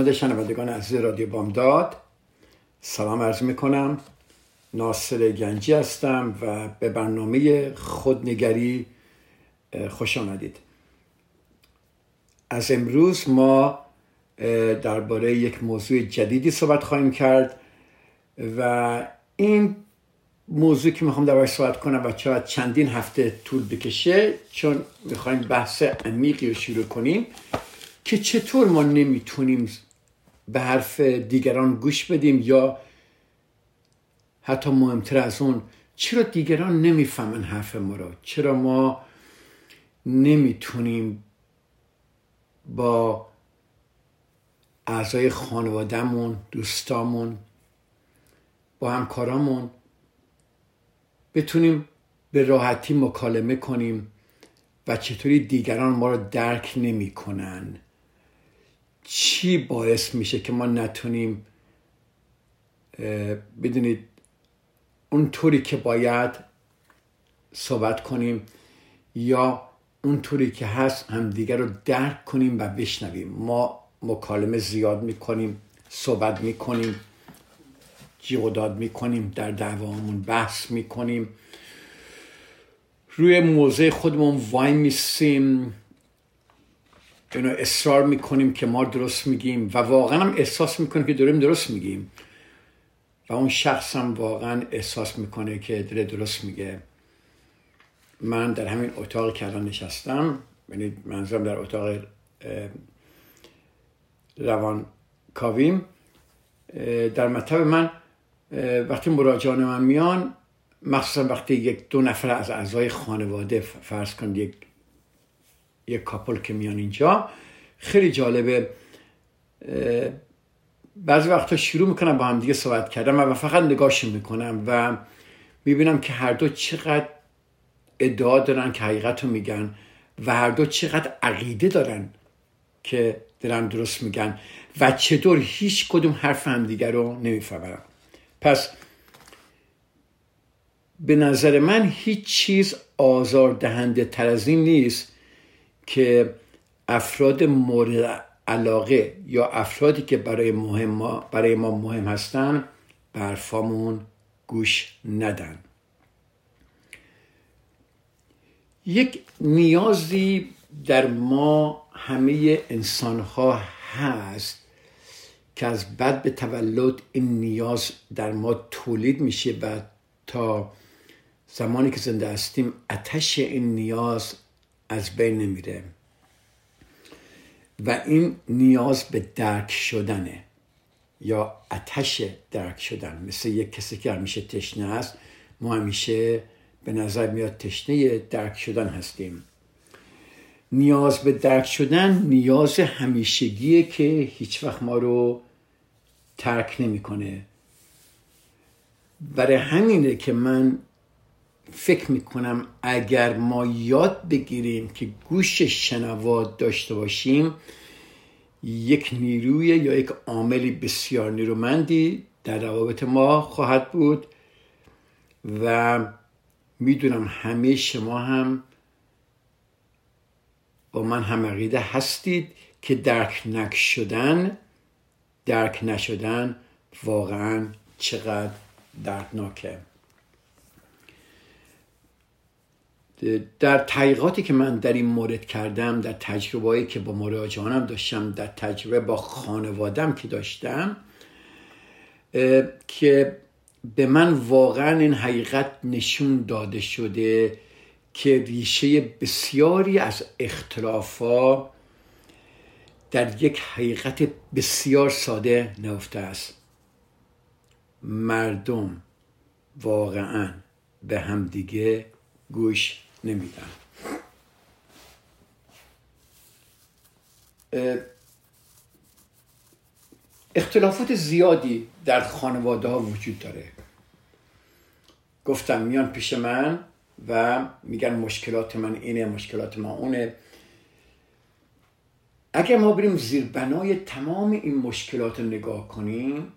خدمت شنوندگان عزیز رادیو بامداد سلام عرض می‌کنم. ناصر گنجی هستم و به برنامه خودنگری خوش آمدید. از امروز ما درباره یک موضوع جدیدی صحبت خواهیم کرد و این موضوع که می‌خوام درباره صحبت کنم و چرا چندین هفته طول بکشه چون می‌خوایم بحث عمیقی رو شروع کنیم که چطور ما نمی‌تونیم به حرف دیگران گوش بدیم یا حتی مهمتر از اون چرا دیگران نمی‌فهمن حرف ما رو؟ چرا ما نمی‌تونیم با اعضای خانوادهمون دوستامون با همکارامون بتونیم به راحتی مکالمه کنیم و چطوری دیگران ما رو درک نمی‌کنن؟ چی باعث میشه که ما نتونیم بدونید اونطوری که باید صحبت کنیم یا اونطوری که هست همدیگر رو درک کنیم و بشنویم. ما مکالمه زیاد می‌کنیم صحبت می‌کنیم جیغ داد می‌کنیم در دعوامون بحث می‌کنیم. روی موضع خودمون وای میسیم. اینو اصرار می‌کنیم که ما درست میگیم و واقعا هم احساس می‌کنیم که داریم درست میگیم. و اون شخص هم واقعا احساس می‌کنه که داره درست میگه. من در همین اتاق که الان نشستم یعنی منظورم در اتاق روان کاویم در مطب من وقتی مراجعان من میان مخصوصا وقتی یک دو نفر از اعضای خانواده فرض کن یک یک کاپل که میان اینجا. خیلی جالبه. بعضی وقتا شروع می‌کنم با هم دیگه صحبت کردم و فقط نگاهشون می‌کنم و می‌بینم که هر دو چقدر ادعا دارن که حقیقت رو میگن و هر دو چقدر عقیده دارن که دارن درست میگن و چطور هیچ کدوم حرف هم دیگر رو نمی‌فهمن پس به نظر من هیچ چیز آزار دهنده تر از این نیست که افراد مورد علاقه یا افرادی که برای, مهم ما برای ما مهم هستن به حرفامون گوش ندن. یک نیازی در ما همه انسان ها هست که از بعد به تولد این نیاز در ما تولید میشه و تا زمانی که زنده هستیم اتش این نیاز از بین نمیره. و این نیاز به درک شدنه. یا اتش درک شدن. مثل یک کسی که همیشه تشنه است ما همیشه به نظر میاد تشنه درک شدن هستیم. نیاز به درک شدن نیاز همیشگیه که هیچ وقت ما رو ترک نمی‌کنه. برای همینه که من فکر می‌کنم اگر ما یاد بگیریم که گوش شنوا داشته باشیم یک نیروی یا یک عاملی بسیار نیرومندی در روابط ما خواهد بود و می‌دونم همه شما هم با من هم عقیده هستید که درک نک شدن درک نشدن واقعا چقدر دردناکه. در تحقیقاتی که من در این مورد کردم در تجربه که با مراجعانم داشتم در تجربه با خانوادم که داشتم که به من واقعا این حقیقت نشون داده شده که ریشه بسیاری از اختلافا در یک حقیقت بسیار ساده نفته است. مردم واقعا به همدیگه گوش نمیدن اختلافات زیادی در خانواده ها وجود داره. گفتم میان پیش من و میگن مشکلات من اینه مشکلات ما اونه. اگر ما بریم زیر بنای تمام این مشکلات رو نگاه کنیم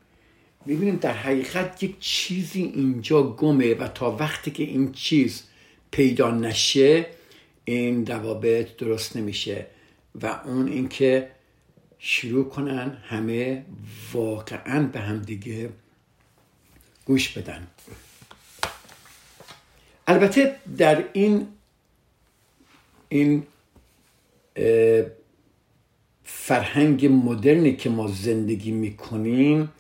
می‌بینیم در حقیقت یک چیزی اینجا گمه و تا وقتی که این چیز پیدا نشه این روابط درست نمیشه. و اون اینکه شروع کنن همه واقعا به هم دیگه گوش بدن. البته در این این فرهنگ مدرنی که ما زندگی می‌کنیم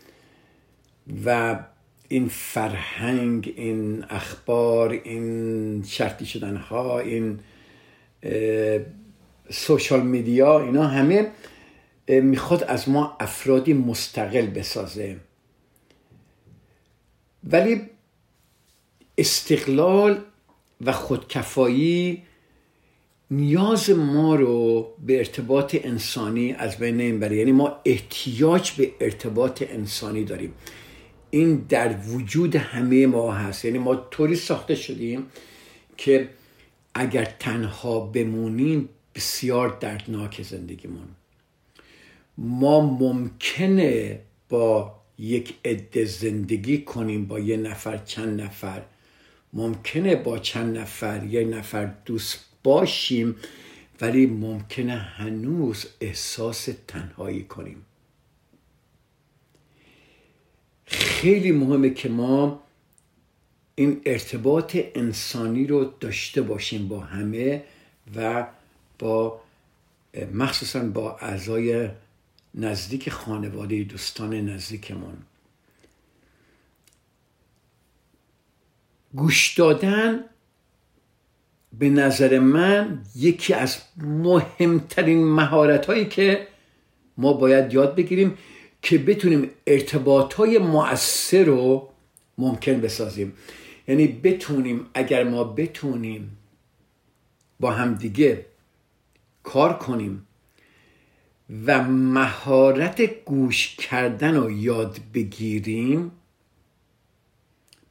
و این فرهنگ این اخبار این شرطی شدن ها این سوشال میدیا اینا همه می‌خواد از ما افرادی مستقل بسازه. ولی استقلال و خودکفایی نیاز ما رو به ارتباط انسانی از بین نمی‌بره. یعنی ما احتیاج به ارتباط انسانی داریم. این در وجود همه ما هست. یعنی ما طوری ساخته شدیم که اگر تنها بمونیم بسیار دردناک زندگیمون. ما ممکنه با یک عده زندگی کنیم با یه نفر چند نفر. ممکنه با چند نفر یه نفر دوست باشیم ولی ممکنه هنوز احساس تنهایی کنیم. خیلی مهمه که ما این ارتباط انسانی رو داشته باشیم با همه و با مخصوصا با اعضای نزدیک خانواده دوستان نزدیکمون. گوش دادن به نظر من یکی از مهمترین مهارت هایی که ما باید یاد بگیریم که بتونیم ارتباط های مؤثر رو ممکن بسازیم. یعنی بتونیم اگر ما بتونیم با همدیگه کار کنیم و مهارت گوش کردن رو یاد بگیریم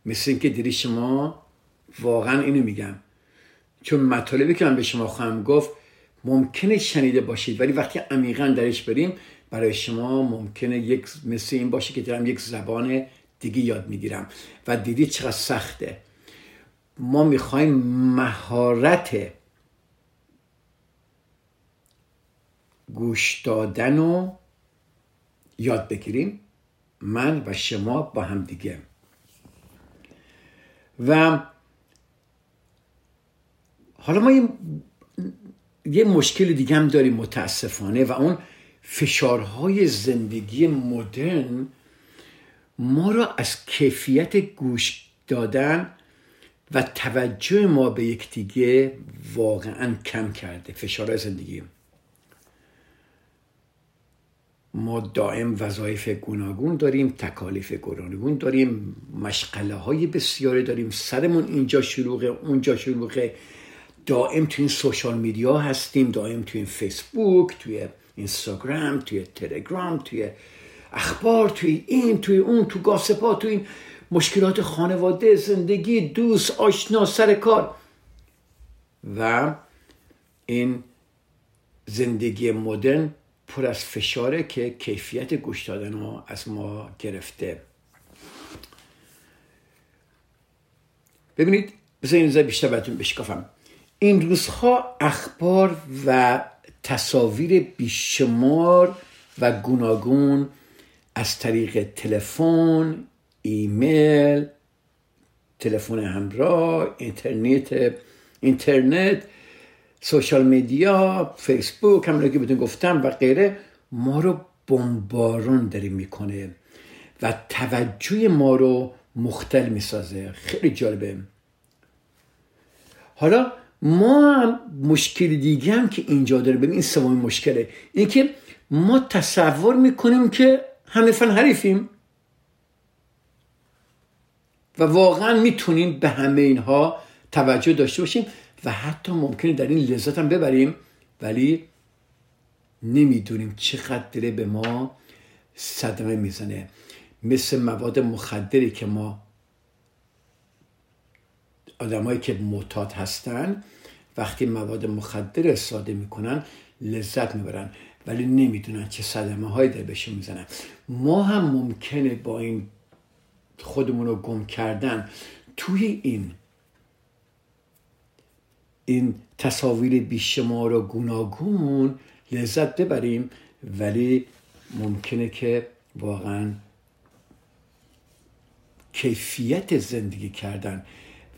مثل اینکه دیدی شما واقعا اینو میگم. چون مطالبی که من به شما خواهم گفت ممکنه شنیده باشید ولی وقتی عمیقا درش بریم برای شما ممکنه یک مثل این باشه که دارم یک زبان دیگه یاد می‌گیرم. و دیدی چقدر سخته. ما می‌خوایم مهارت گوش دادن رو یاد بگیریم. من و شما با هم دیگه. و حالا ما یه, مشکل دیگه هم داریم متاسفانه و اون فشارهای زندگی مدرن ما را از کیفیت گوش دادن و توجه ما به یکدیگه واقعا کم کرده فشار زندگی. ما دائم وظایف گوناگون داریم تکالیف گوناگون داریم مشغله های بسیاری داریم. سرمون اینجا شلوغه اونجا شلوغه. دائم توی این سوشال میدیا هستیم دائم توی این فیسبوک توی اینستاگرام توی تلگرام توی اخبار توی این توی اون تو گاسپا توی این مشکلات خانواده زندگی دوست آشنا سر کار. و این زندگی مدرن پر از فشاره که کیفیت گوش دادن رو از ما گرفته. ببینید بذارین بیشتر براتون بشکافم. این روزها اخبار و تصاویر بیشمار و گوناگون از طریق تلفن ایمیل تلفن همراه اینترنت اینترنت سوشال میدیا فیسبوک همونو که بهتون گفتم و غیره ما رو بمبارون داره می‌کنه و توجه ما رو مختل می‌سازه. خیلی جالبه. حالا ما هم مشکل دیگه هم که اینجا داره. ببین این سومین مشکله. این که ما تصور می‌کنیم که همه فن حریفیم. و واقعا می‌تونیم به همه اینها توجه داشته باشیم و حتی ممکنه در این لذت هم ببریم. ولی نمی‌دونیم چقدر داره به ما صدمه می‌زنه. مثل مواد مخدری که ما آدمایی که معتاد هستن وقتی مواد مخدر استفاده می‌کنن لذت می‌برن ولی نمی‌دونن چه صدمه هایی در می‌زنن. ما هم ممکنه با این خودمون رو گم کردن توی این این تصاویر بیشمار و گوناگون لذت ببریم ولی ممکنه که واقعا کیفیت زندگی کردن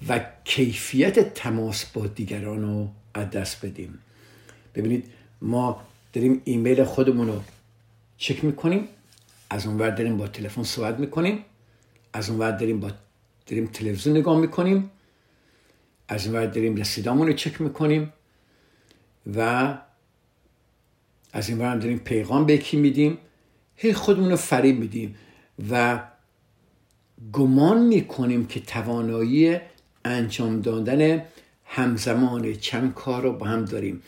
و کیفیت تماس با دیگران رو از دست بدیم. ببینید ما داریم ایمیل خودمون رو چک می‌کنیم از اونور داریم با تلفن صحبت می‌کنیم از اونور داریم با داریم تلویزیون نگاه می‌کنیم از اونور داریم رسیدامون رو چک می‌کنیم و از این هم داریم پیغام به یکی میدیم هی خودمون رو فریب میدیم و گمان می‌کنیم که توانایی انجام دادن همزمان چند کار رو با هم داریم.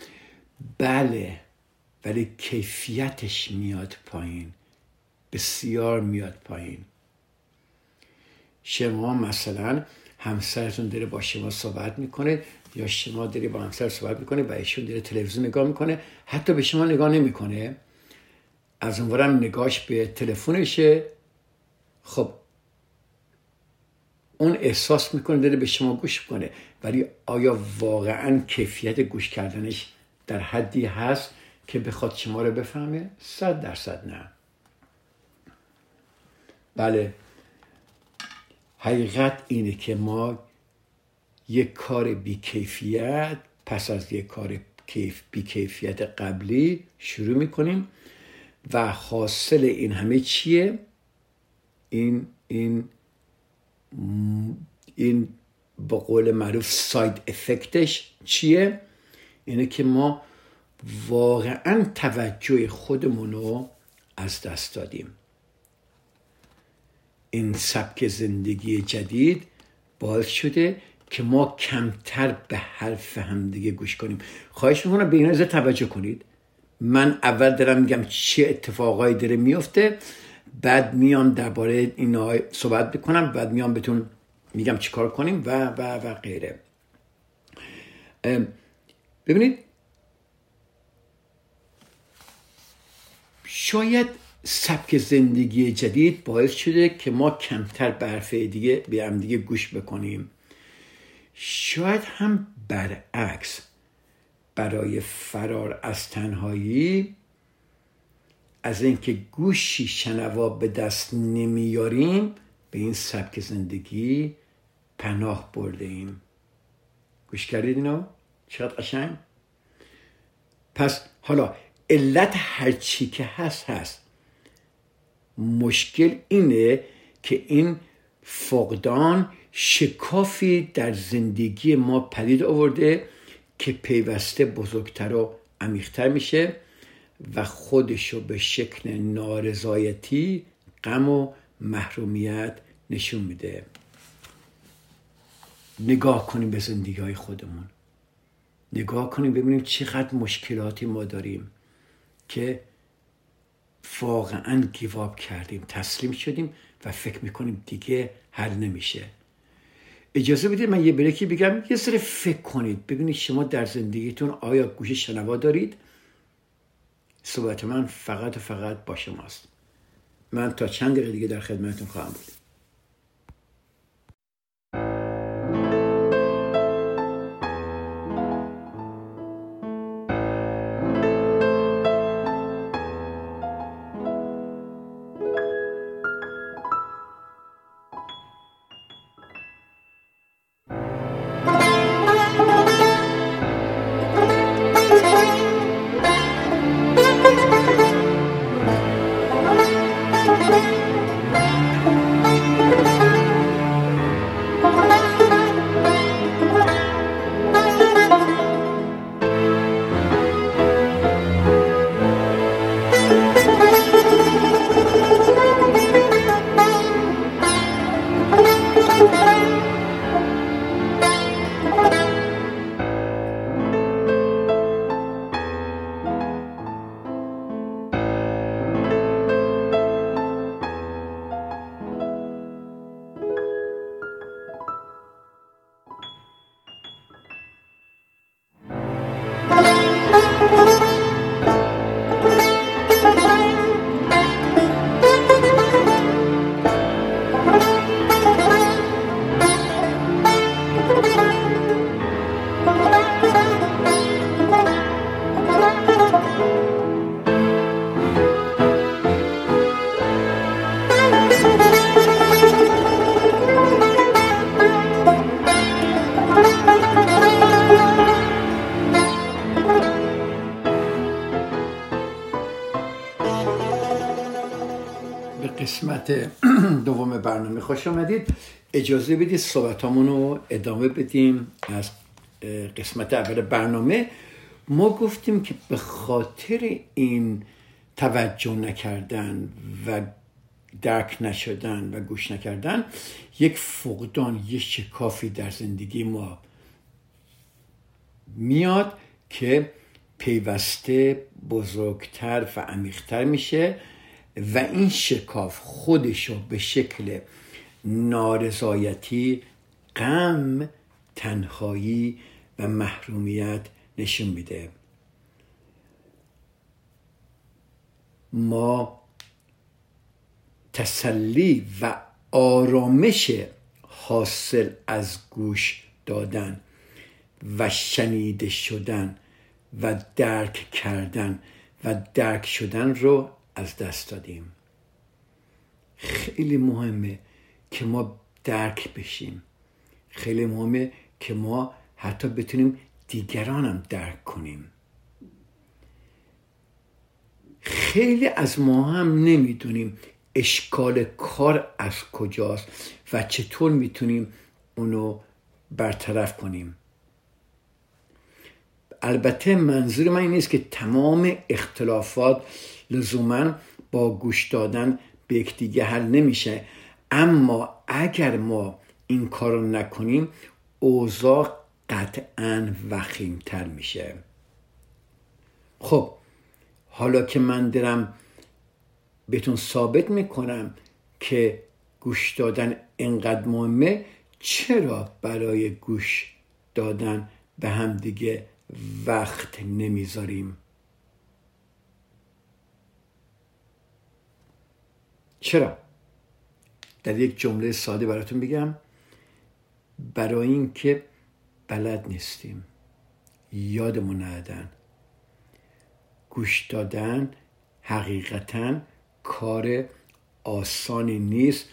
بله ولی کیفیتش میاد پایین. بسیار میاد پایین. شما مثلا همسرتون داره با شما صحبت می‌کنه یا شما داری با همسر صحبت می‌کنه و ایشون داره تلویزیون نگاه می‌کنه حتی به شما نگاه نمی‌کنه. از اونورم نگاش به تلفنشه. خب اون احساس می‌کنه داره به شما گوش کنه ولی آیا واقعا کیفیت گوش کردنش در حدی هست که بخواد شما رو بفهمه؟ صد درصد نه. بله. حقیقت اینه که ما یک کار بیکیفیت پس از یک کار کیف بیکیفیت قبلی شروع می‌کنیم و حاصل این همه چیه؟ این این این با قول معروف ساید افکتش چیه؟ اینه که ما واقعا توجه خودمون رو از دست دادیم. این سبک زندگی جدید باعث شده که ما کمتر به حرف همدیگه گوش کنیم. خواهش می‌کنم به این توجه کنید. من اول دارم میگم چه اتفاقایی داره میفته بعد میام درباره اینا صحبت بکنم بعد میام بهتون میگم چیکار کنیم و و و غیره. ببینید شاید سبک زندگی جدید باعث شده که ما کمتر حرف دیگه به هم دیگه گوش بکنیم. شاید هم برعکس برای فرار از تنهایی از اینکه گوشی شنوا به دست نمیاریم به این سبک زندگی پناه برده ایم گوش کردید اینو؟ چقدر قشنگ؟ پس حالا علت هرچی که هست هست مشکل اینه که این فقدان شکافی در زندگی ما پدید آورده که پیوسته بزرگتر و عمیقتر میشه و خودشو به شکل نارضایتی غم و محرومیت نشون میده. نگاه کنیم به زندگی های خودمون. نگاه کنیم ببینیم چقدر مشکلاتی ما داریم که واقعا گیواب کردیم تسلیم شدیم و فکر می‌کنیم دیگه حل نمیشه. اجازه بدید من یه بریکی بگم یه سر فکر کنید. ببینید شما در زندگیتون آیا گوش شنوا دارید؟ صحبت من فقط و فقط با شماست. من تا چند دقیقه دیگه در خدمتتون خواهم بود. قسمت دوم برنامه خوش آمدید اجازه بدید صحبت رو ادامه بدیم از قسمت اول برنامه. ما گفتیم که به خاطر این توجه نکردن و درک نشدن و گوش نکردن یک فقدان یک شکافی در زندگی ما میاد که پیوسته بزرگتر و عمیقتر میشه. و این شکاف خودشو به شکل نارضایتی غم تنهایی و محرومیت نشون میده. ما تسلی و آرامش حاصل از گوش دادن و شنیده شدن و درک کردن و درک شدن رو از دست دادیم. خیلی مهمه که ما درک بشیم. خیلی مهمه که ما حتی بتونیم دیگرانم درک کنیم. خیلی از ما هم نمی‌دونیم اشکال کار از کجاست و چطور می‌تونیم اونو برطرف کنیم. البته منظور من این نیست که تمام اختلافات لزوما با گوش دادن به یکدیگه حل نمیشه. اما اگر ما این کار رو نکنیم اوضاع قطعا وخیمتر میشه. خب حالا که من دارم بهتون ثابت می‌کنم که گوش دادن انقدر مهمه چرا برای گوش دادن به هم دیگه وقت نمی‌ذاریم. چرا؟ در یک جمله ساده براتون بگم. برای اینکه بلد نیستیم. یادمون ندادن گوش دادن حقیقتا کار آسانی نیست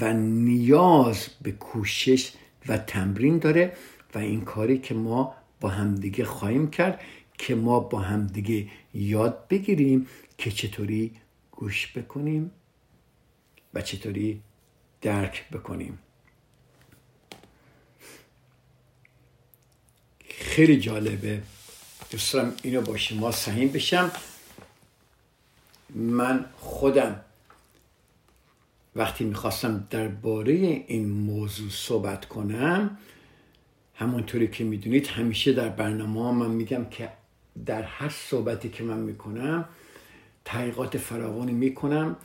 و نیاز به کوشش و تمرین داره و این کاری که ما با همدیگه خواهیم کرد که ما با همدیگه یاد بگیریم که چطوری گوش بکنیم و چطوری درک بکنیم. خیلی جالبه. دوست دارم اینو با شما سهیم بشم. من خودم وقتی می‌خواستم درباره این موضوع صحبت کنم همونطوری که می‌دونید همیشه در برنامه من میگم که در هر صحبتی که من می‌کنم تحقیقات فراوانی می‌کنم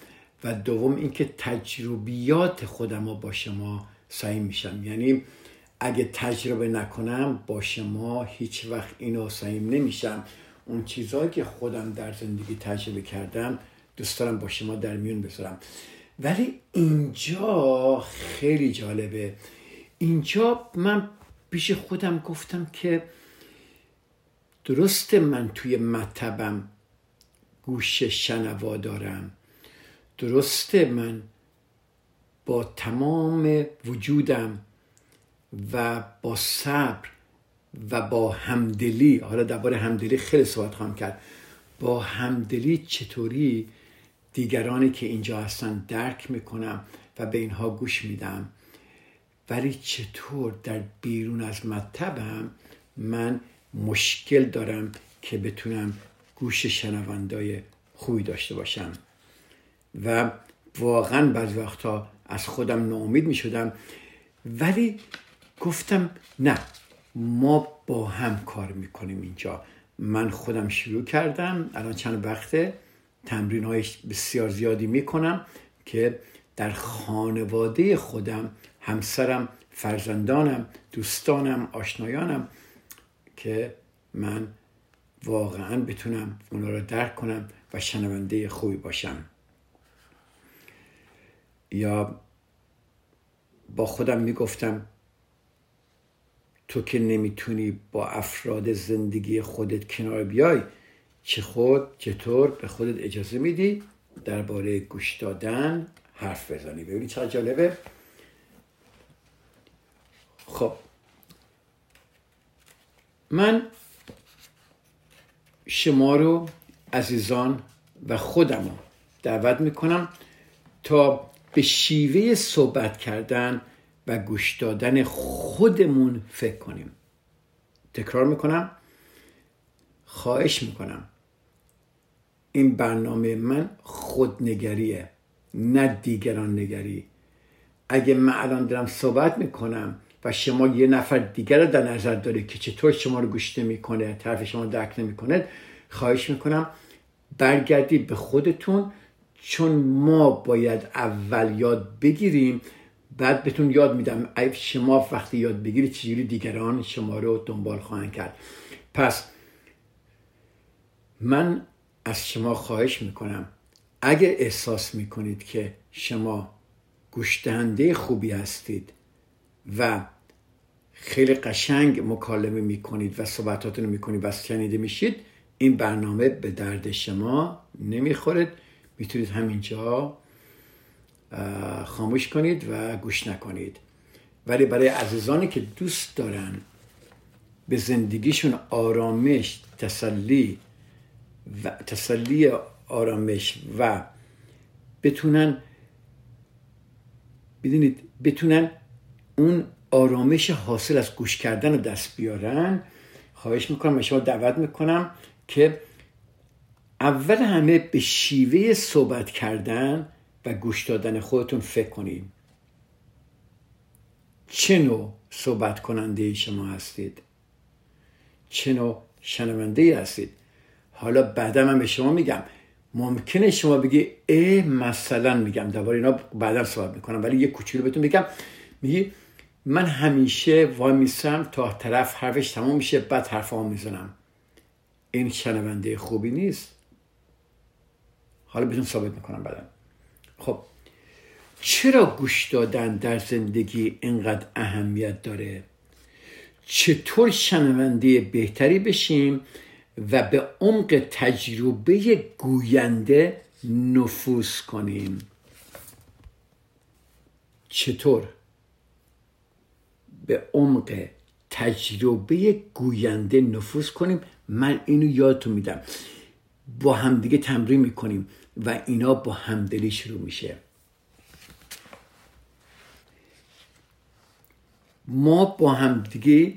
و دوم اینکه تجربیات خودم رو با شما سعی میشم. یعنی اگه تجربه نکنم با شما هیچ وقت اینو سعیم نمیشم. اون چیزهایی که خودم در زندگی تجربه کردم دوست دارم با شما در میون بذارم. ولی اینجا خیلی جالبه. اینجا من پیش خودم گفتم که درسته من توی مطبم گوش شنوا دارم. درسته من با تمام وجودم و با صبر و با همدلی حالا درباره همدلی خیلی صحبت خواهم کرد. با همدلی چطوری دیگرانی که اینجا هستن درک می‌کنم و به اینها گوش میدم؟ ولی چطور در بیرون از مطبم من مشکل دارم که بتونم گوش شنوندای خوبی داشته باشم؟ و واقعا بعض وقتا از خودم ناامید می شدم ولی گفتم نه ما با هم کار می‌کنیم اینجا. من خودم شروع کردم الان چند وقته تمرین های بسیار زیادی می‌کنم که در خانواده خودم همسرم فرزندانم دوستانم آشنایانم که من واقعا بتونم اونا رو درک کنم و شنونده خوبی باشم. یا با خودم می‌گفتم تو که نمی‌تونی با افراد زندگی خودت کنار بیای چه خود چطور به خودت اجازه میدی درباره گوش دادن حرف بزنی؟ ببینی چقدر جالبه خب. من شما رو عزیزان و خودم رو دعوت می‌کنم تا به شیوه صحبت کردن و گوش دادن خودمون فکر کنیم. تکرار می‌کنم. خواهش می‌کنم. این برنامه من خودنگریه نه دیگران نگری. اگه من الان دارم صحبت می‌کنم و شما یه نفر دیگر رو در نظر داره که چطور شما رو گوش نمی‌کنه طرف شما درک نمی‌کنه خواهش می‌کنم برگردید به خودتون چون ما باید اول یاد بگیریم بعد بهتون یاد میدم شما وقتی یاد بگیرید چجوری دیگران شما رو دنبال خواهند کرد. پس من از شما خواهش می‌کنم اگر احساس می‌کنید که شما گوشدهنده خوبی هستید و خیلی قشنگ مکالمه می‌کنید و صحبتاتون می‌کنید و شنیده میشید این برنامه به درد شما نمی‌خورد می‌تونید همینجا خاموش کنید و گوش نکنید. ولی برای عزیزانی که دوست دارن به زندگیشون آرامش تسلی و تسلی آرامش و بتونن بدونید بتونن اون آرامش حاصل از گوش کردن رو دست بیارن. خواهش می‌کنم شما دعوت می‌کنم که اول همه به شیوه صحبت کردن و گوش دادن خودتون فکر کنید. چه نوع صحبت کننده شما هستید؟ چه نوع شنونده هستید؟ حالا بعدا من به شما میگم. ممکنه شما بگی ای مثلا میگم. دوباره اینا بعدا صحبت می‌کنم ولی یه کوچولو بهتون میگم میگی من همیشه وای میسم تا طرف حرفش تمام میشه بعد حرفامو می‌زنم. این شنونده خوبی نیست. حالا بهتون ثابت می‌کنم بعدا. خب چرا گوش دادن در زندگی اینقدر اهمیت داره؟ چطور شنونده بهتری بشیم و به عمق تجربه گوینده نفوذ کنیم؟ چطور؟ به عمق تجربه گوینده نفوذ کنیم. من اینو یادتون میدم. با همدیگه تمرین می‌کنیم و اینا با همدلی شروع میشه. ما با همدیگه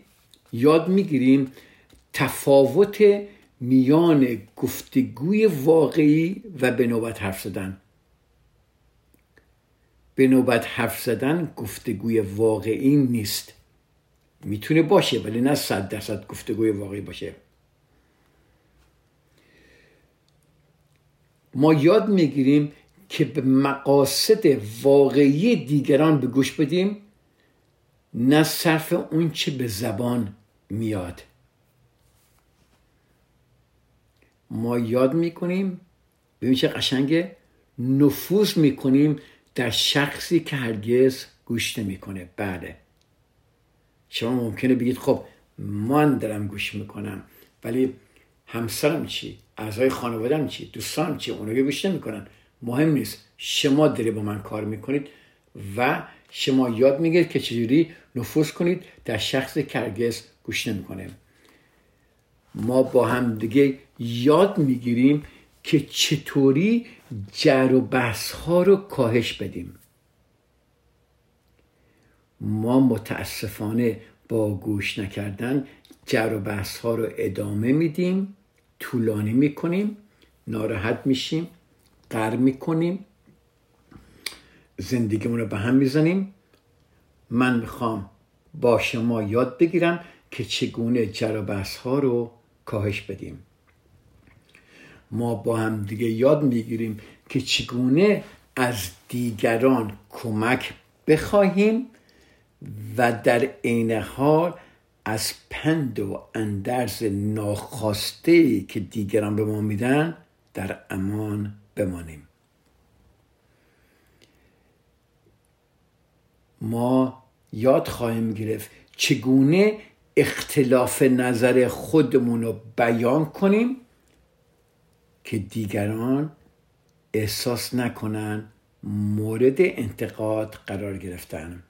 یاد می‌گیریم تفاوت میان گفتگوی واقعی و به نوبت حرف زدن. به نوبت حرف زدن گفتگوی واقعی نیست. می‌تونه باشه ولی نه صد درصد گفتگوی واقعی باشه. ما یاد می‌گیریم که به مقاصد واقعی دیگران به گوش بدیم نه صرف اون چه به زبان میاد. ما یاد می‌کنیم ببین چه قشنگه نفوذ می‌کنیم در شخصی که هرگز گوش نمی‌کنه. بله. شما ممکنه بگید خب من دارم گوش می‌کنم ولی همسرم چی؟ اعضای خانوادم چی؟ دوستانم چی؟ اونا گوش نمی‌کنن. مهم نیست. شما داری با من کار می‌کنید و شما یاد می‌گیرید که چجوری نفوذ کنید در شخص کرگس گوش نمی‌کنه. ما با هم دیگه یاد می‌گیریم که چطوری جر و بحث ها رو کاهش بدیم. ما متاسفانه با گوش نکردن جر و بحث ها رو ادامه میدیم طولانی می‌کنیم ناراحت میشیم قر می‌کنیم زندگیمون رو به هم می‌زنیم. من می‌خوام با شما یاد بگیرم که چگونه جر و بحث ها رو کاهش بدیم. ما با هم دیگه یاد می‌گیریم که چگونه از دیگران کمک بخواهیم و در عین حال از پند و اندرز ناخواسته که دیگران به ما میدن در امان بمانیم. ما یاد خواهیم گرفت چگونه اختلاف نظر خودمون رو بیان کنیم که دیگران احساس نکنن مورد انتقاد قرار گرفتن.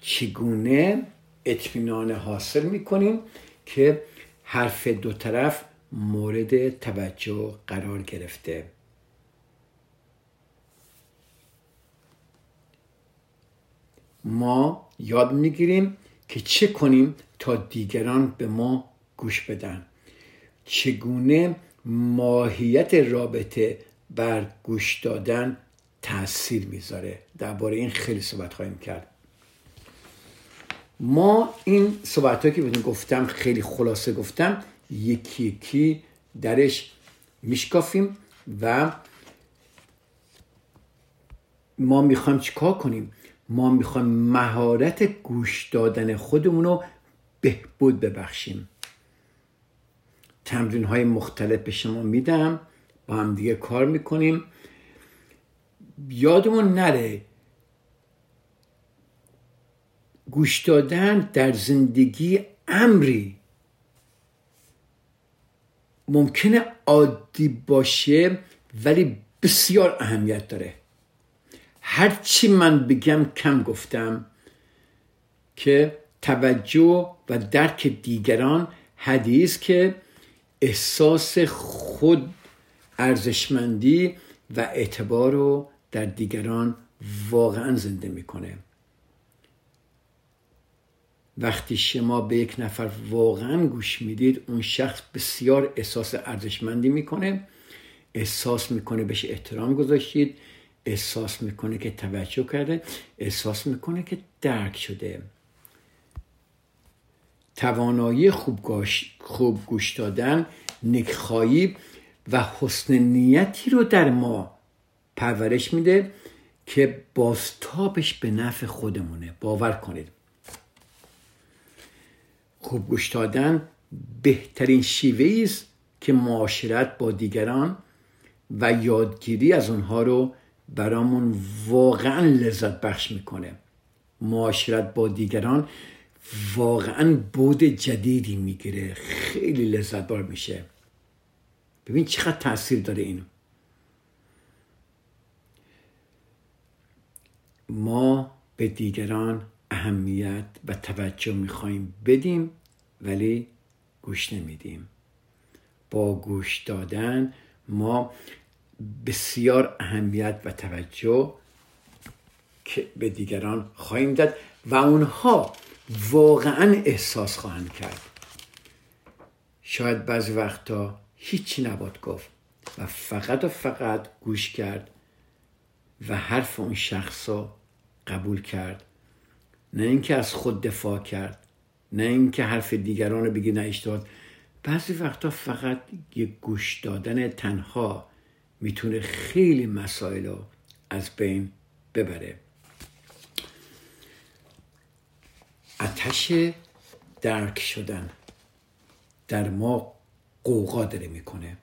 چگونه اطمینان حاصل می‌کنیم که حرف دو طرف مورد توجه قرار گرفته؟ ما یاد می‌گیریم که چه کنیم تا دیگران به ما گوش بدن. چگونه ماهیت رابطه بر گوش دادن تاثیر می‌ذاره؟ درباره این خیلی صحبت خواهیم کرد. ما این صحبت که بهتون گفتم خیلی خلاصه گفتم یکی یکی درش میشکافیم و ما می‌خوایم چیکار کنیم؟ ما می‌خوایم مهارت گوش دادن خودمون رو بهبود ببخشیم. تمرین های مختلف به شما میدم با هم دیگه کار می‌کنیم. یادمون نره گوش دادن در زندگی امری ممکنه عادی باشه ولی بسیار اهمیت داره. هرچی من بگم کم گفتم که توجه و درک دیگران حدیث که احساس خود ارزشمندی و اعتبار رو در دیگران واقعا زنده می‌کنه. وقتی شما به یک نفر واقعا گوش می‌دید اون شخص بسیار احساس ارزشمندی می‌کنه احساس می‌کنه بهش احترام گذاشتید احساس می‌کنه که توجه کرده احساس می‌کنه که درک شده. توانایی خوب خوب گوش دادن نکخایی و حسن نیتی رو در ما پرورش میده که بازتابش به نفع خودمونه. باور کنید. خوب گوش دادن بهترین شیوه است که معاشرت با دیگران و یادگیری از اونها رو برامون واقعا لذت بخش می‌کنه. معاشرت با دیگران واقعا بود جدیدی می‌گیره. خیلی لذت بار میشه. ببین چقدر تاثیر داره اینو. ما به دیگران اهمیت و توجه می‌خوایم بدیم ولی گوش نمیدیم. با گوش دادن ما بسیار اهمیت و توجه که به دیگران خواهیم داد و اونها واقعا احساس خواهند کرد. شاید بعضی وقتا هیچی نباد گفت و فقط و فقط گوش کرد و حرف اون شخص رو قبول کرد. نه اینکه از خود دفاع کرد نه اینکه حرف دیگران رو بگی نه بعضی وقتا فقط یه گوش دادن تنها می‌تونه خیلی مسائل رو از بین ببره. آتش درک شدن در ما قوقا داره می‌کنه.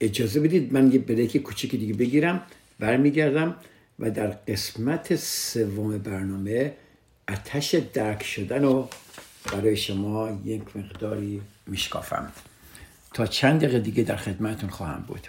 اجازه بدید من یه بریک کوچیکی دیگه بگیرم برمیگردم و در قسمت سوم برنامه اتش درک شدن رو برای شما یک مقداری میشکافم. تا چند دقیقه دیگه در خدمتون خواهم بود.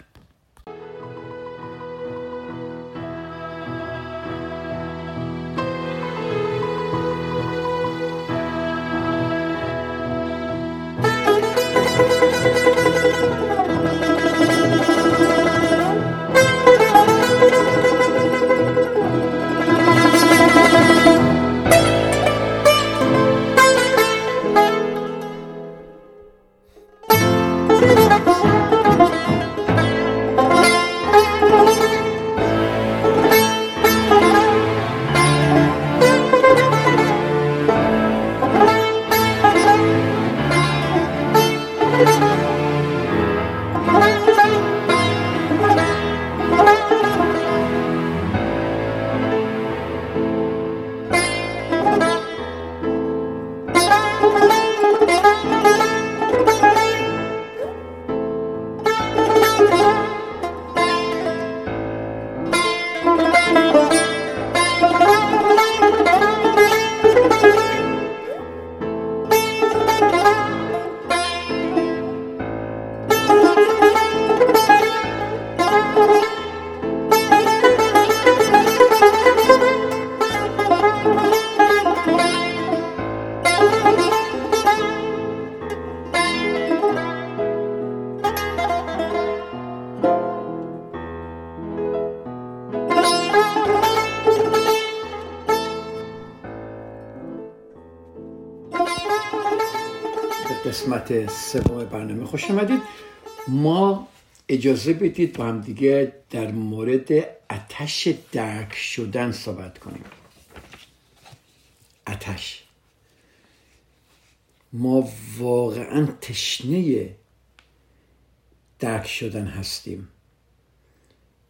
خوش آمدید ما اجازه بدید با هم دیگه در مورد اتش درک شدن صحبت کنیم. اتش ما واقعا تشنه درک شدن هستیم.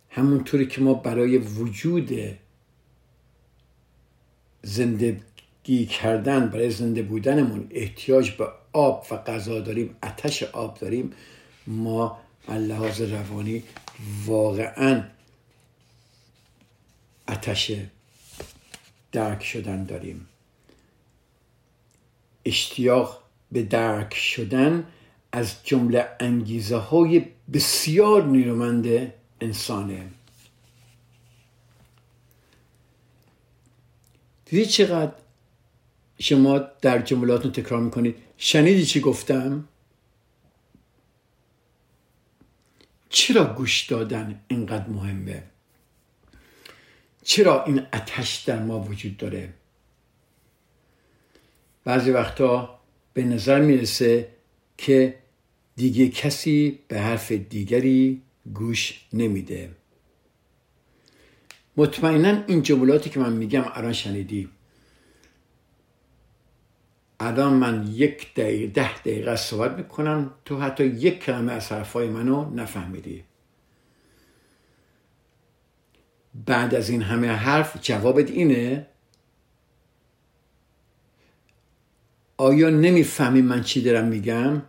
همونطوری که ما برای وجود زندگی کردن برای زنده بودنمون احتیاج به آب و غذا داریم اتش آب داریم. ما لحاظ روانی واقعا اتش درک شدن داریم. اشتیاق به درک شدن از جمله انگیزه های بسیار نیرومند انسانه. دیدی چقدر شما در جملاتون تکرار می‌کنید. شنیدی چی گفتم؟ چرا گوش دادن اینقدر مهمه؟ چرا این اتش در ما وجود داره؟ بعضی وقتا به نظر می‌رسه که دیگه کسی به حرف دیگری گوش نمیده. مطمئنا این جملاتی که من میگم الان شنیدی. الان من یک دقیقه ده دقیقه صحبت می‌کنم تو حتی یک کلمه از حرفای منو نفهمیدی. بعد از این همه حرف جوابت اینه؟ آیا نمی‌فهمی من چی دارم میگم؟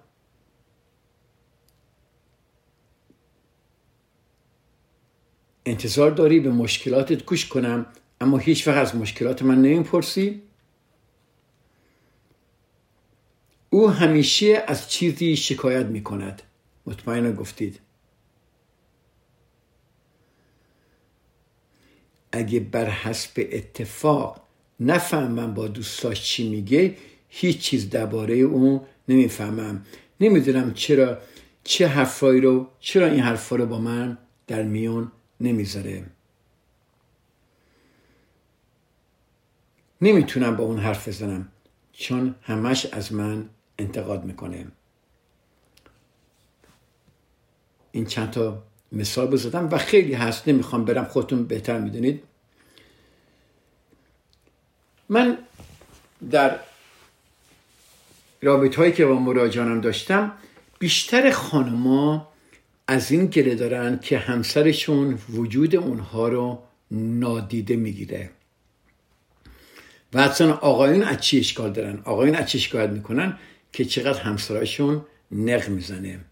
انتظار داری به مشکلاتت گوش کنم اما هیچ وقت از مشکلات من نمی‌پرسی. او همیشه از چیزی شکایت می کند مطمئنا گفتید. اگه بر حسب اتفاق نفهمم با دوستاش چی میگه هیچ چیز درباره اون نمی‌فهمم. نمی‌دونم چرا چه حرفایی رو چرا این حرفا رو با من در میون نمی‌ذاره. نمی‌تونم با اون حرف بزنم چون همش از من انتقاد می‌کنه. این چند تا مثال بزدم و خیلی هست نمی‌خوام برم خودتون بهتر می‌دونید. من در رابط هایی که با مراجعانم داشتم بیشتر خانما از این گله دارن که همسرشون وجود اونها رو نادیده می‌گیره. و اصلا آقایون از چی اشکال دارن؟ آقایون از چی شکایت می‌کنن؟ که چقدر همسرشون نق می‌زنه.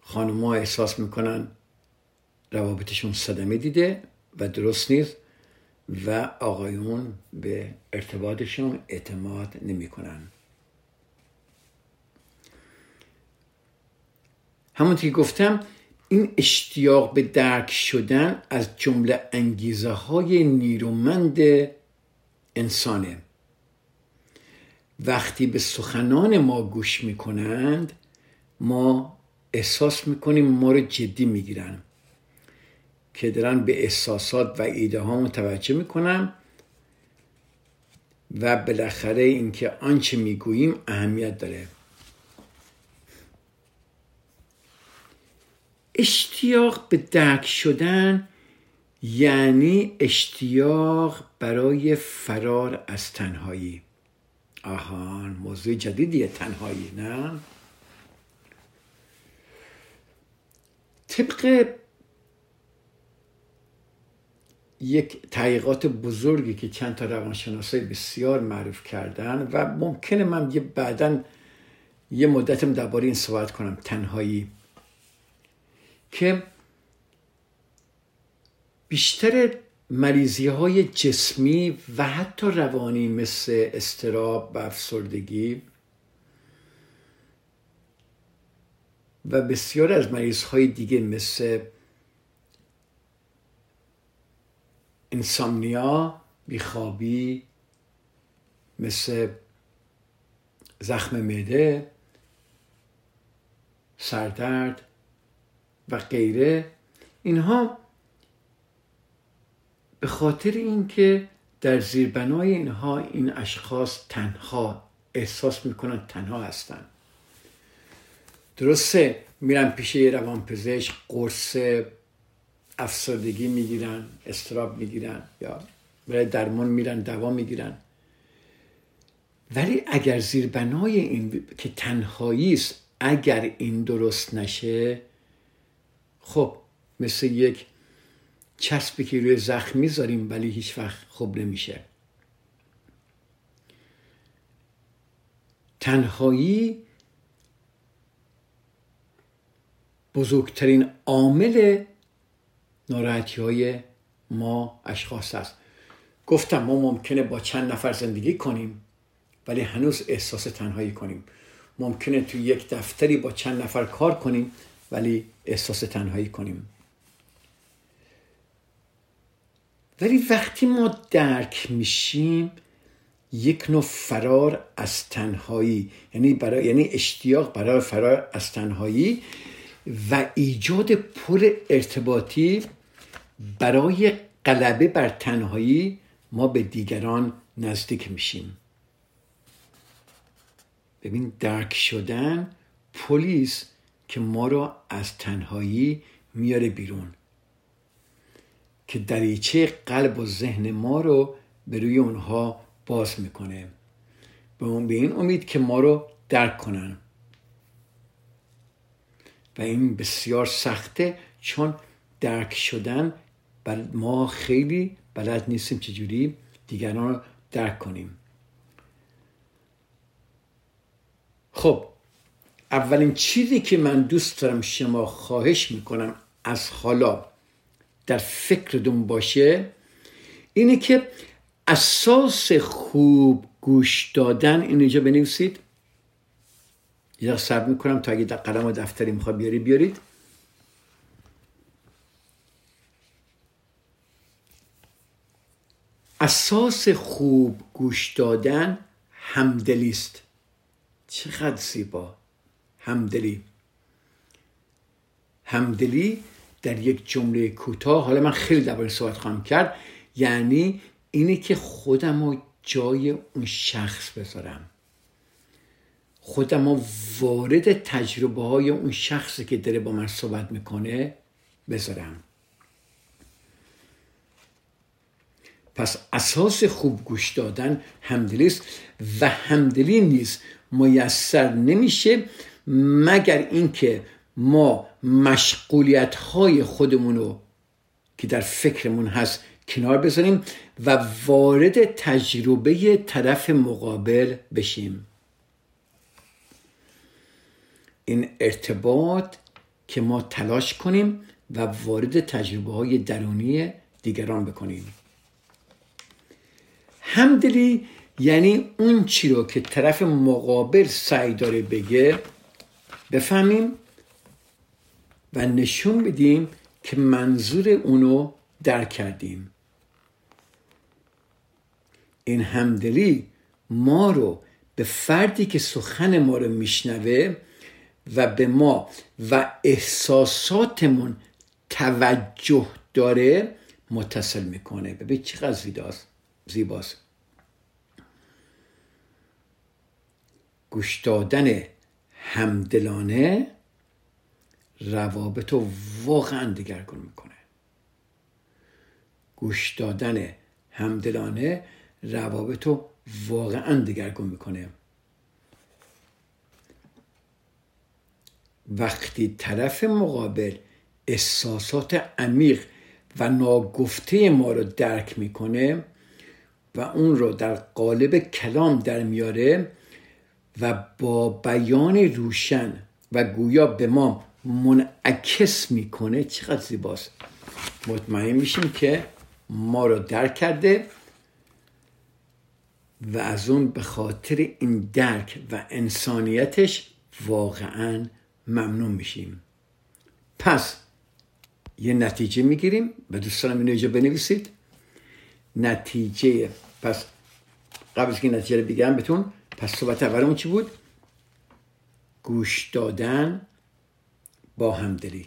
خانمها احساس می‌کنن روابطشون صدمه دیده و درست نیست و آقایون به ارتباطشون اعتماد نمی‌کنن. همونطور که گفتم این اشتیاق به درک شدن از جمله انگیزه های نیرومند انسانه. وقتی به سخنان ما گوش می‌کنند ما احساس می‌کنیم ما رو جدی می‌گیرن. که دارن به احساسات و ایده ها متوجه می‌کنن و بالاخره اینکه آنچه می‌گوییم اهمیت داره. اشتیاق به درک شدن یعنی اشتیاق برای فرار از تنهایی. آهان موضوع جدیدیه تنهایی نه؟ طبق یک تحقیقات بزرگی که چند تا روانشناسای بسیار معروف کردن و ممکنه من یه بعدا یه مدتم درباره این صحبت کنم تنهایی که بیشتر مریضی های جسمی و حتی روانی مثل استراب و افسردگی و بسیار از مریض های دیگه مثل انسامنیا بیخوابی مثل زخم معده سردرد و غیره. اینها به خاطر اینکه در زیربنای اینها این اشخاص تنها احساس می‌کنن تنها هستن. درسته میرن پیش یه روانپزشک قرص افسردگی می‌گیرن استراب می‌گیرن یا برای درمان میرن دوا می‌گیرن. ولی اگر زیربنای این که تنهایی است اگر این درست نشه خب مثل یک چسبی که روی زخم می‌ذاریم ولی هیچ وقت خوب نمیشه. تنهایی بزرگترین عامل ناراحتی های ما اشخاص است. گفتم ما ممکنه با چند نفر زندگی کنیم ولی هنوز احساس تنهایی کنیم. ممکنه تو یک دفتری با چند نفر کار کنیم ولی احساس تنهایی کنیم. ولی وقتی ما درک میشیم یک نوع فرار از تنهایی یعنی برای یعنی اشتیاق برای فرار از تنهایی و ایجاد پل ارتباطی برای غلبه بر تنهایی ما به دیگران نزدیک میشیم. ببین درک شدن پلیس که ما را از تنهایی میاره بیرون. که دریچه قلب و ذهن ما رو به روی اونها باز می‌کنه. به اون به این امید که ما رو درک کنن. و این بسیار سخته چون درک شدن بل ما خیلی بلد نیستیم چجوری دیگران رو درک کنیم. خب اولین چیزی که من دوست دارم شما خواهش می‌کنم از حالا در فکرتون باشه اینه که اساس خوب گوش دادن این اینجا بنویسید. یه سب می‌کنم تا اگه در قلم و دفتری می‌خواد بیاری بیارید. اساس خوب گوش دادن همدلی است. چقدر زیبا. همدلی. همدلی در یک جمله کوتاه حالا من خیلی درباره صحبت خواهم کرد. یعنی اینه که خودم رو جای اون شخص بذارم. خودم رو وارد تجربه های اون شخصی که داره با من صحبت می‌کنه بذارم. پس اساس خوب گوش دادن همدلی است و همدلی نیست میسر نمیشه مگر اینکه ما مشغولیت های خودمون رو که در فکرمون هست کنار بذاریم و وارد تجربه طرف مقابل بشیم. این ارتباط که ما تلاش کنیم و وارد تجربه های درونی دیگران بکنیم. همدلی یعنی اون چی رو که طرف مقابل سعی داره بگه بفهمیم و نشون بدیم که منظور اونو درک کردیم. این همدلی ما رو به فردی که سخن ما رو میشنوه و به ما و احساساتمون توجه داره متصل می‌کنه. ببین چقدر زیباست گوش دادن همدلانه روابط رو واقعا دگرگون می‌کنه. گوش دادن همدلانه روابط رو واقعا دگرگون می‌کنه. وقتی طرف مقابل احساسات عمیق و ناگفته ما رو درک می‌کنه و اون رو در قالب کلام در میاره و با بیان روشن و گویا به ما منعکس می‌کنه. چقدر زیباست. مطمئن میشیم که ما رو درک کرده و از اون به خاطر این درک و انسانیتش واقعا ممنون میشیم. پس یه نتیجه می‌گیریم. و دوست دارم اینو بنویسید. نتیجه پس قبل از که نتیجه رو بگم بهتون پس صحبت اولمون چی بود؟ گوش دادن با همدلی.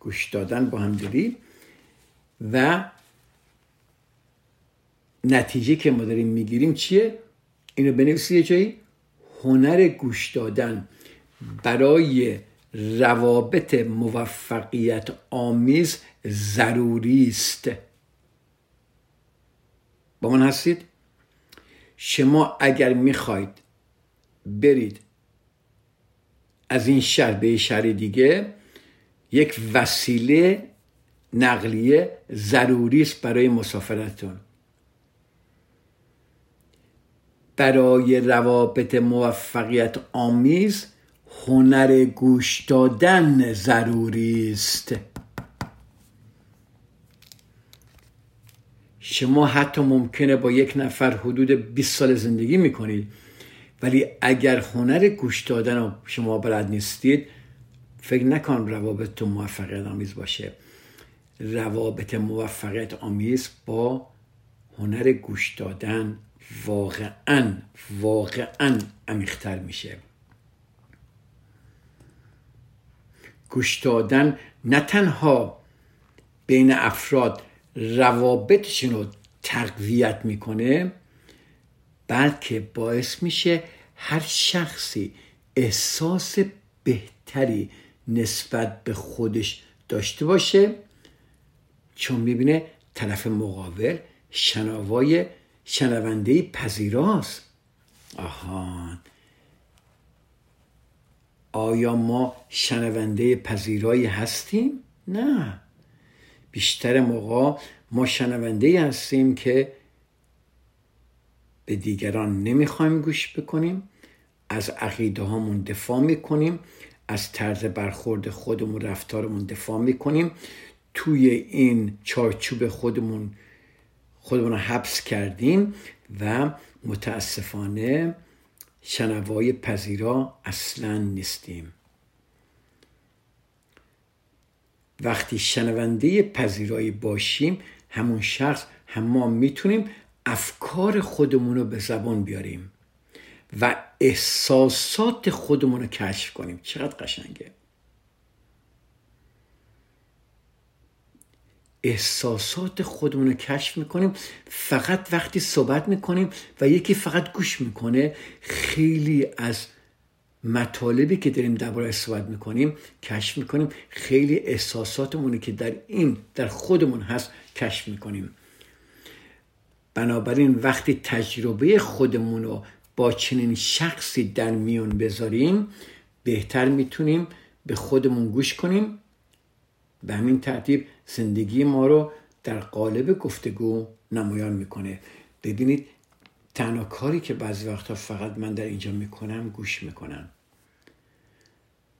گوش دادن با همدلی و نتیجه که ما داریم می‌گیریم چیه؟ اینو بنویسید یه جایی. هنر گوش دادن برای روابط موفقیت آمیز ضروری است. با من هستید؟ شما اگر می‌خواید برید از این شهر به شهر دیگه یک وسیله نقلیه ضروری است برای مسافرتون برای روابط موفقیت آمیز هنر گوش دادن ضروری است. شما حتی ممکنه با یک نفر حدود 20 سال زندگی می‌کنید ولی اگر هنر گوش دادن رو شما بلد نیستید فکر نکن روابط موفقیت آمیز باشه. روابط موفقیت آمیز با هنر گوش دادن واقعا واقعا عمیقتر میشه. گوش دادن نه تنها بین افراد روابطشون رو تقویت می‌کنه بلکه باعث میشه هر شخصی احساس بهتری نسبت به خودش داشته باشه چون می‌بینه طرف مقابل شنوای شنونده پذیراست. آها. آیا ما شنونده پذیرایی هستیم؟ نه. بیشتر موقع ما شنونده هستیم که به دیگران نمی‌خوایم گوش بکنیم. از عقیده هامون دفاع می‌کنیم. از طرز برخورد خودمون رفتارمون دفاع می‌کنیم. توی این چارچوب خودمون خودمون رو حبس کردیم و متاسفانه شنوای پذیرا اصلا نیستیم. وقتی شنونده پذیرایی باشیم همون شخص هم ما می‌تونیم افکار خودمون رو به زبان بیاریم و احساسات خودمون رو کشف کنیم. چقدر قشنگه. احساسات خودمون رو کشف می‌کنیم فقط وقتی صحبت می‌کنیم و یکی فقط گوش می‌کنه خیلی از مطالبی که داریم درباره صحبت می‌کنیم کشف می‌کنیم خیلی احساساتمونی که در این در خودمون هست کشف می‌کنیم. بنابراین وقتی تجربه خودمون رو با چنین شخصی در میون بذاریم بهتر می‌تونیم به خودمون گوش کنیم. به همین ترتیب زندگی ما رو در قالب گفتگو نمایان می‌کنه. ببینید تنها کاری که بعضی وقتا فقط من در اینجا می‌کنم گوش می‌کنم.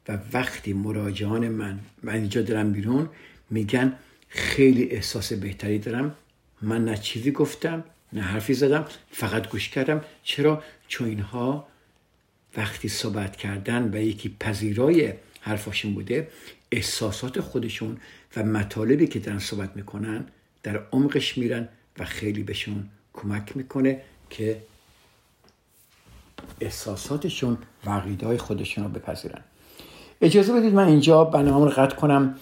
و وقتی مراجعان من من اینجا دارم بیرون میگن خیلی احساس بهتری دارم من نه چیزی گفتم نه حرفی زدم فقط گوش کردم. چرا؟ چون اینها وقتی صحبت کردن و یکی پذیرای حرفاشون بوده احساسات خودشون و مطالبی که دارن صحبت می‌کنن در عمقش میرن و خیلی بهشون کمک می‌کنه که احساساتشون و عقیده خودشون رو بپذیرن. اجازه بدید من اینجا برنامه رو قطع کنم.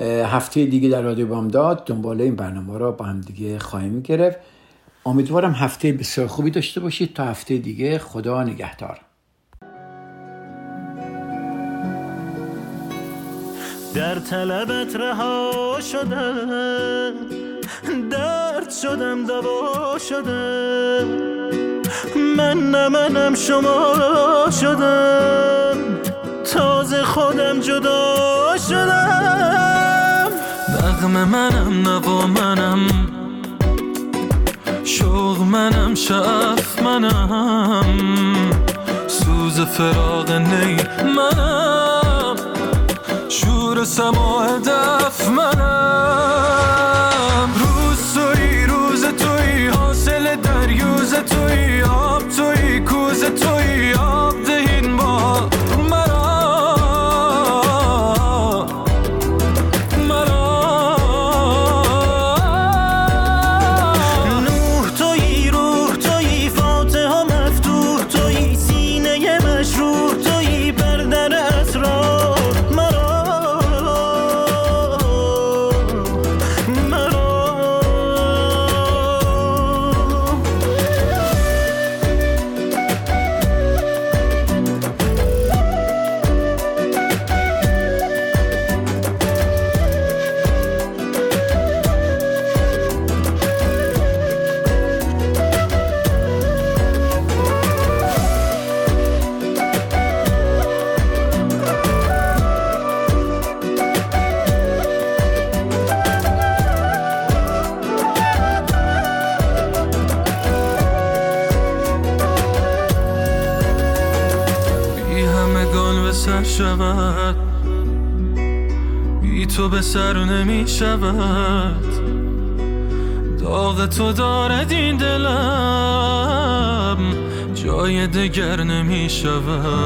هفته دیگه در رادیو بامداد دنباله این برنامه رو با هم دیگه خواهیم گرفت. امیدوارم هفته بسیار خوبی داشته باشید. تا هفته دیگه خدا نگهدار. در طلبت رها شدم درد شدم دوا شدم من نمنم شما شدم. تازه خودم جدا شدم. نغم منم نوا منم. شوق منم شعف منم. سوز فراغ نی منم. شور سماع دف منم. نمی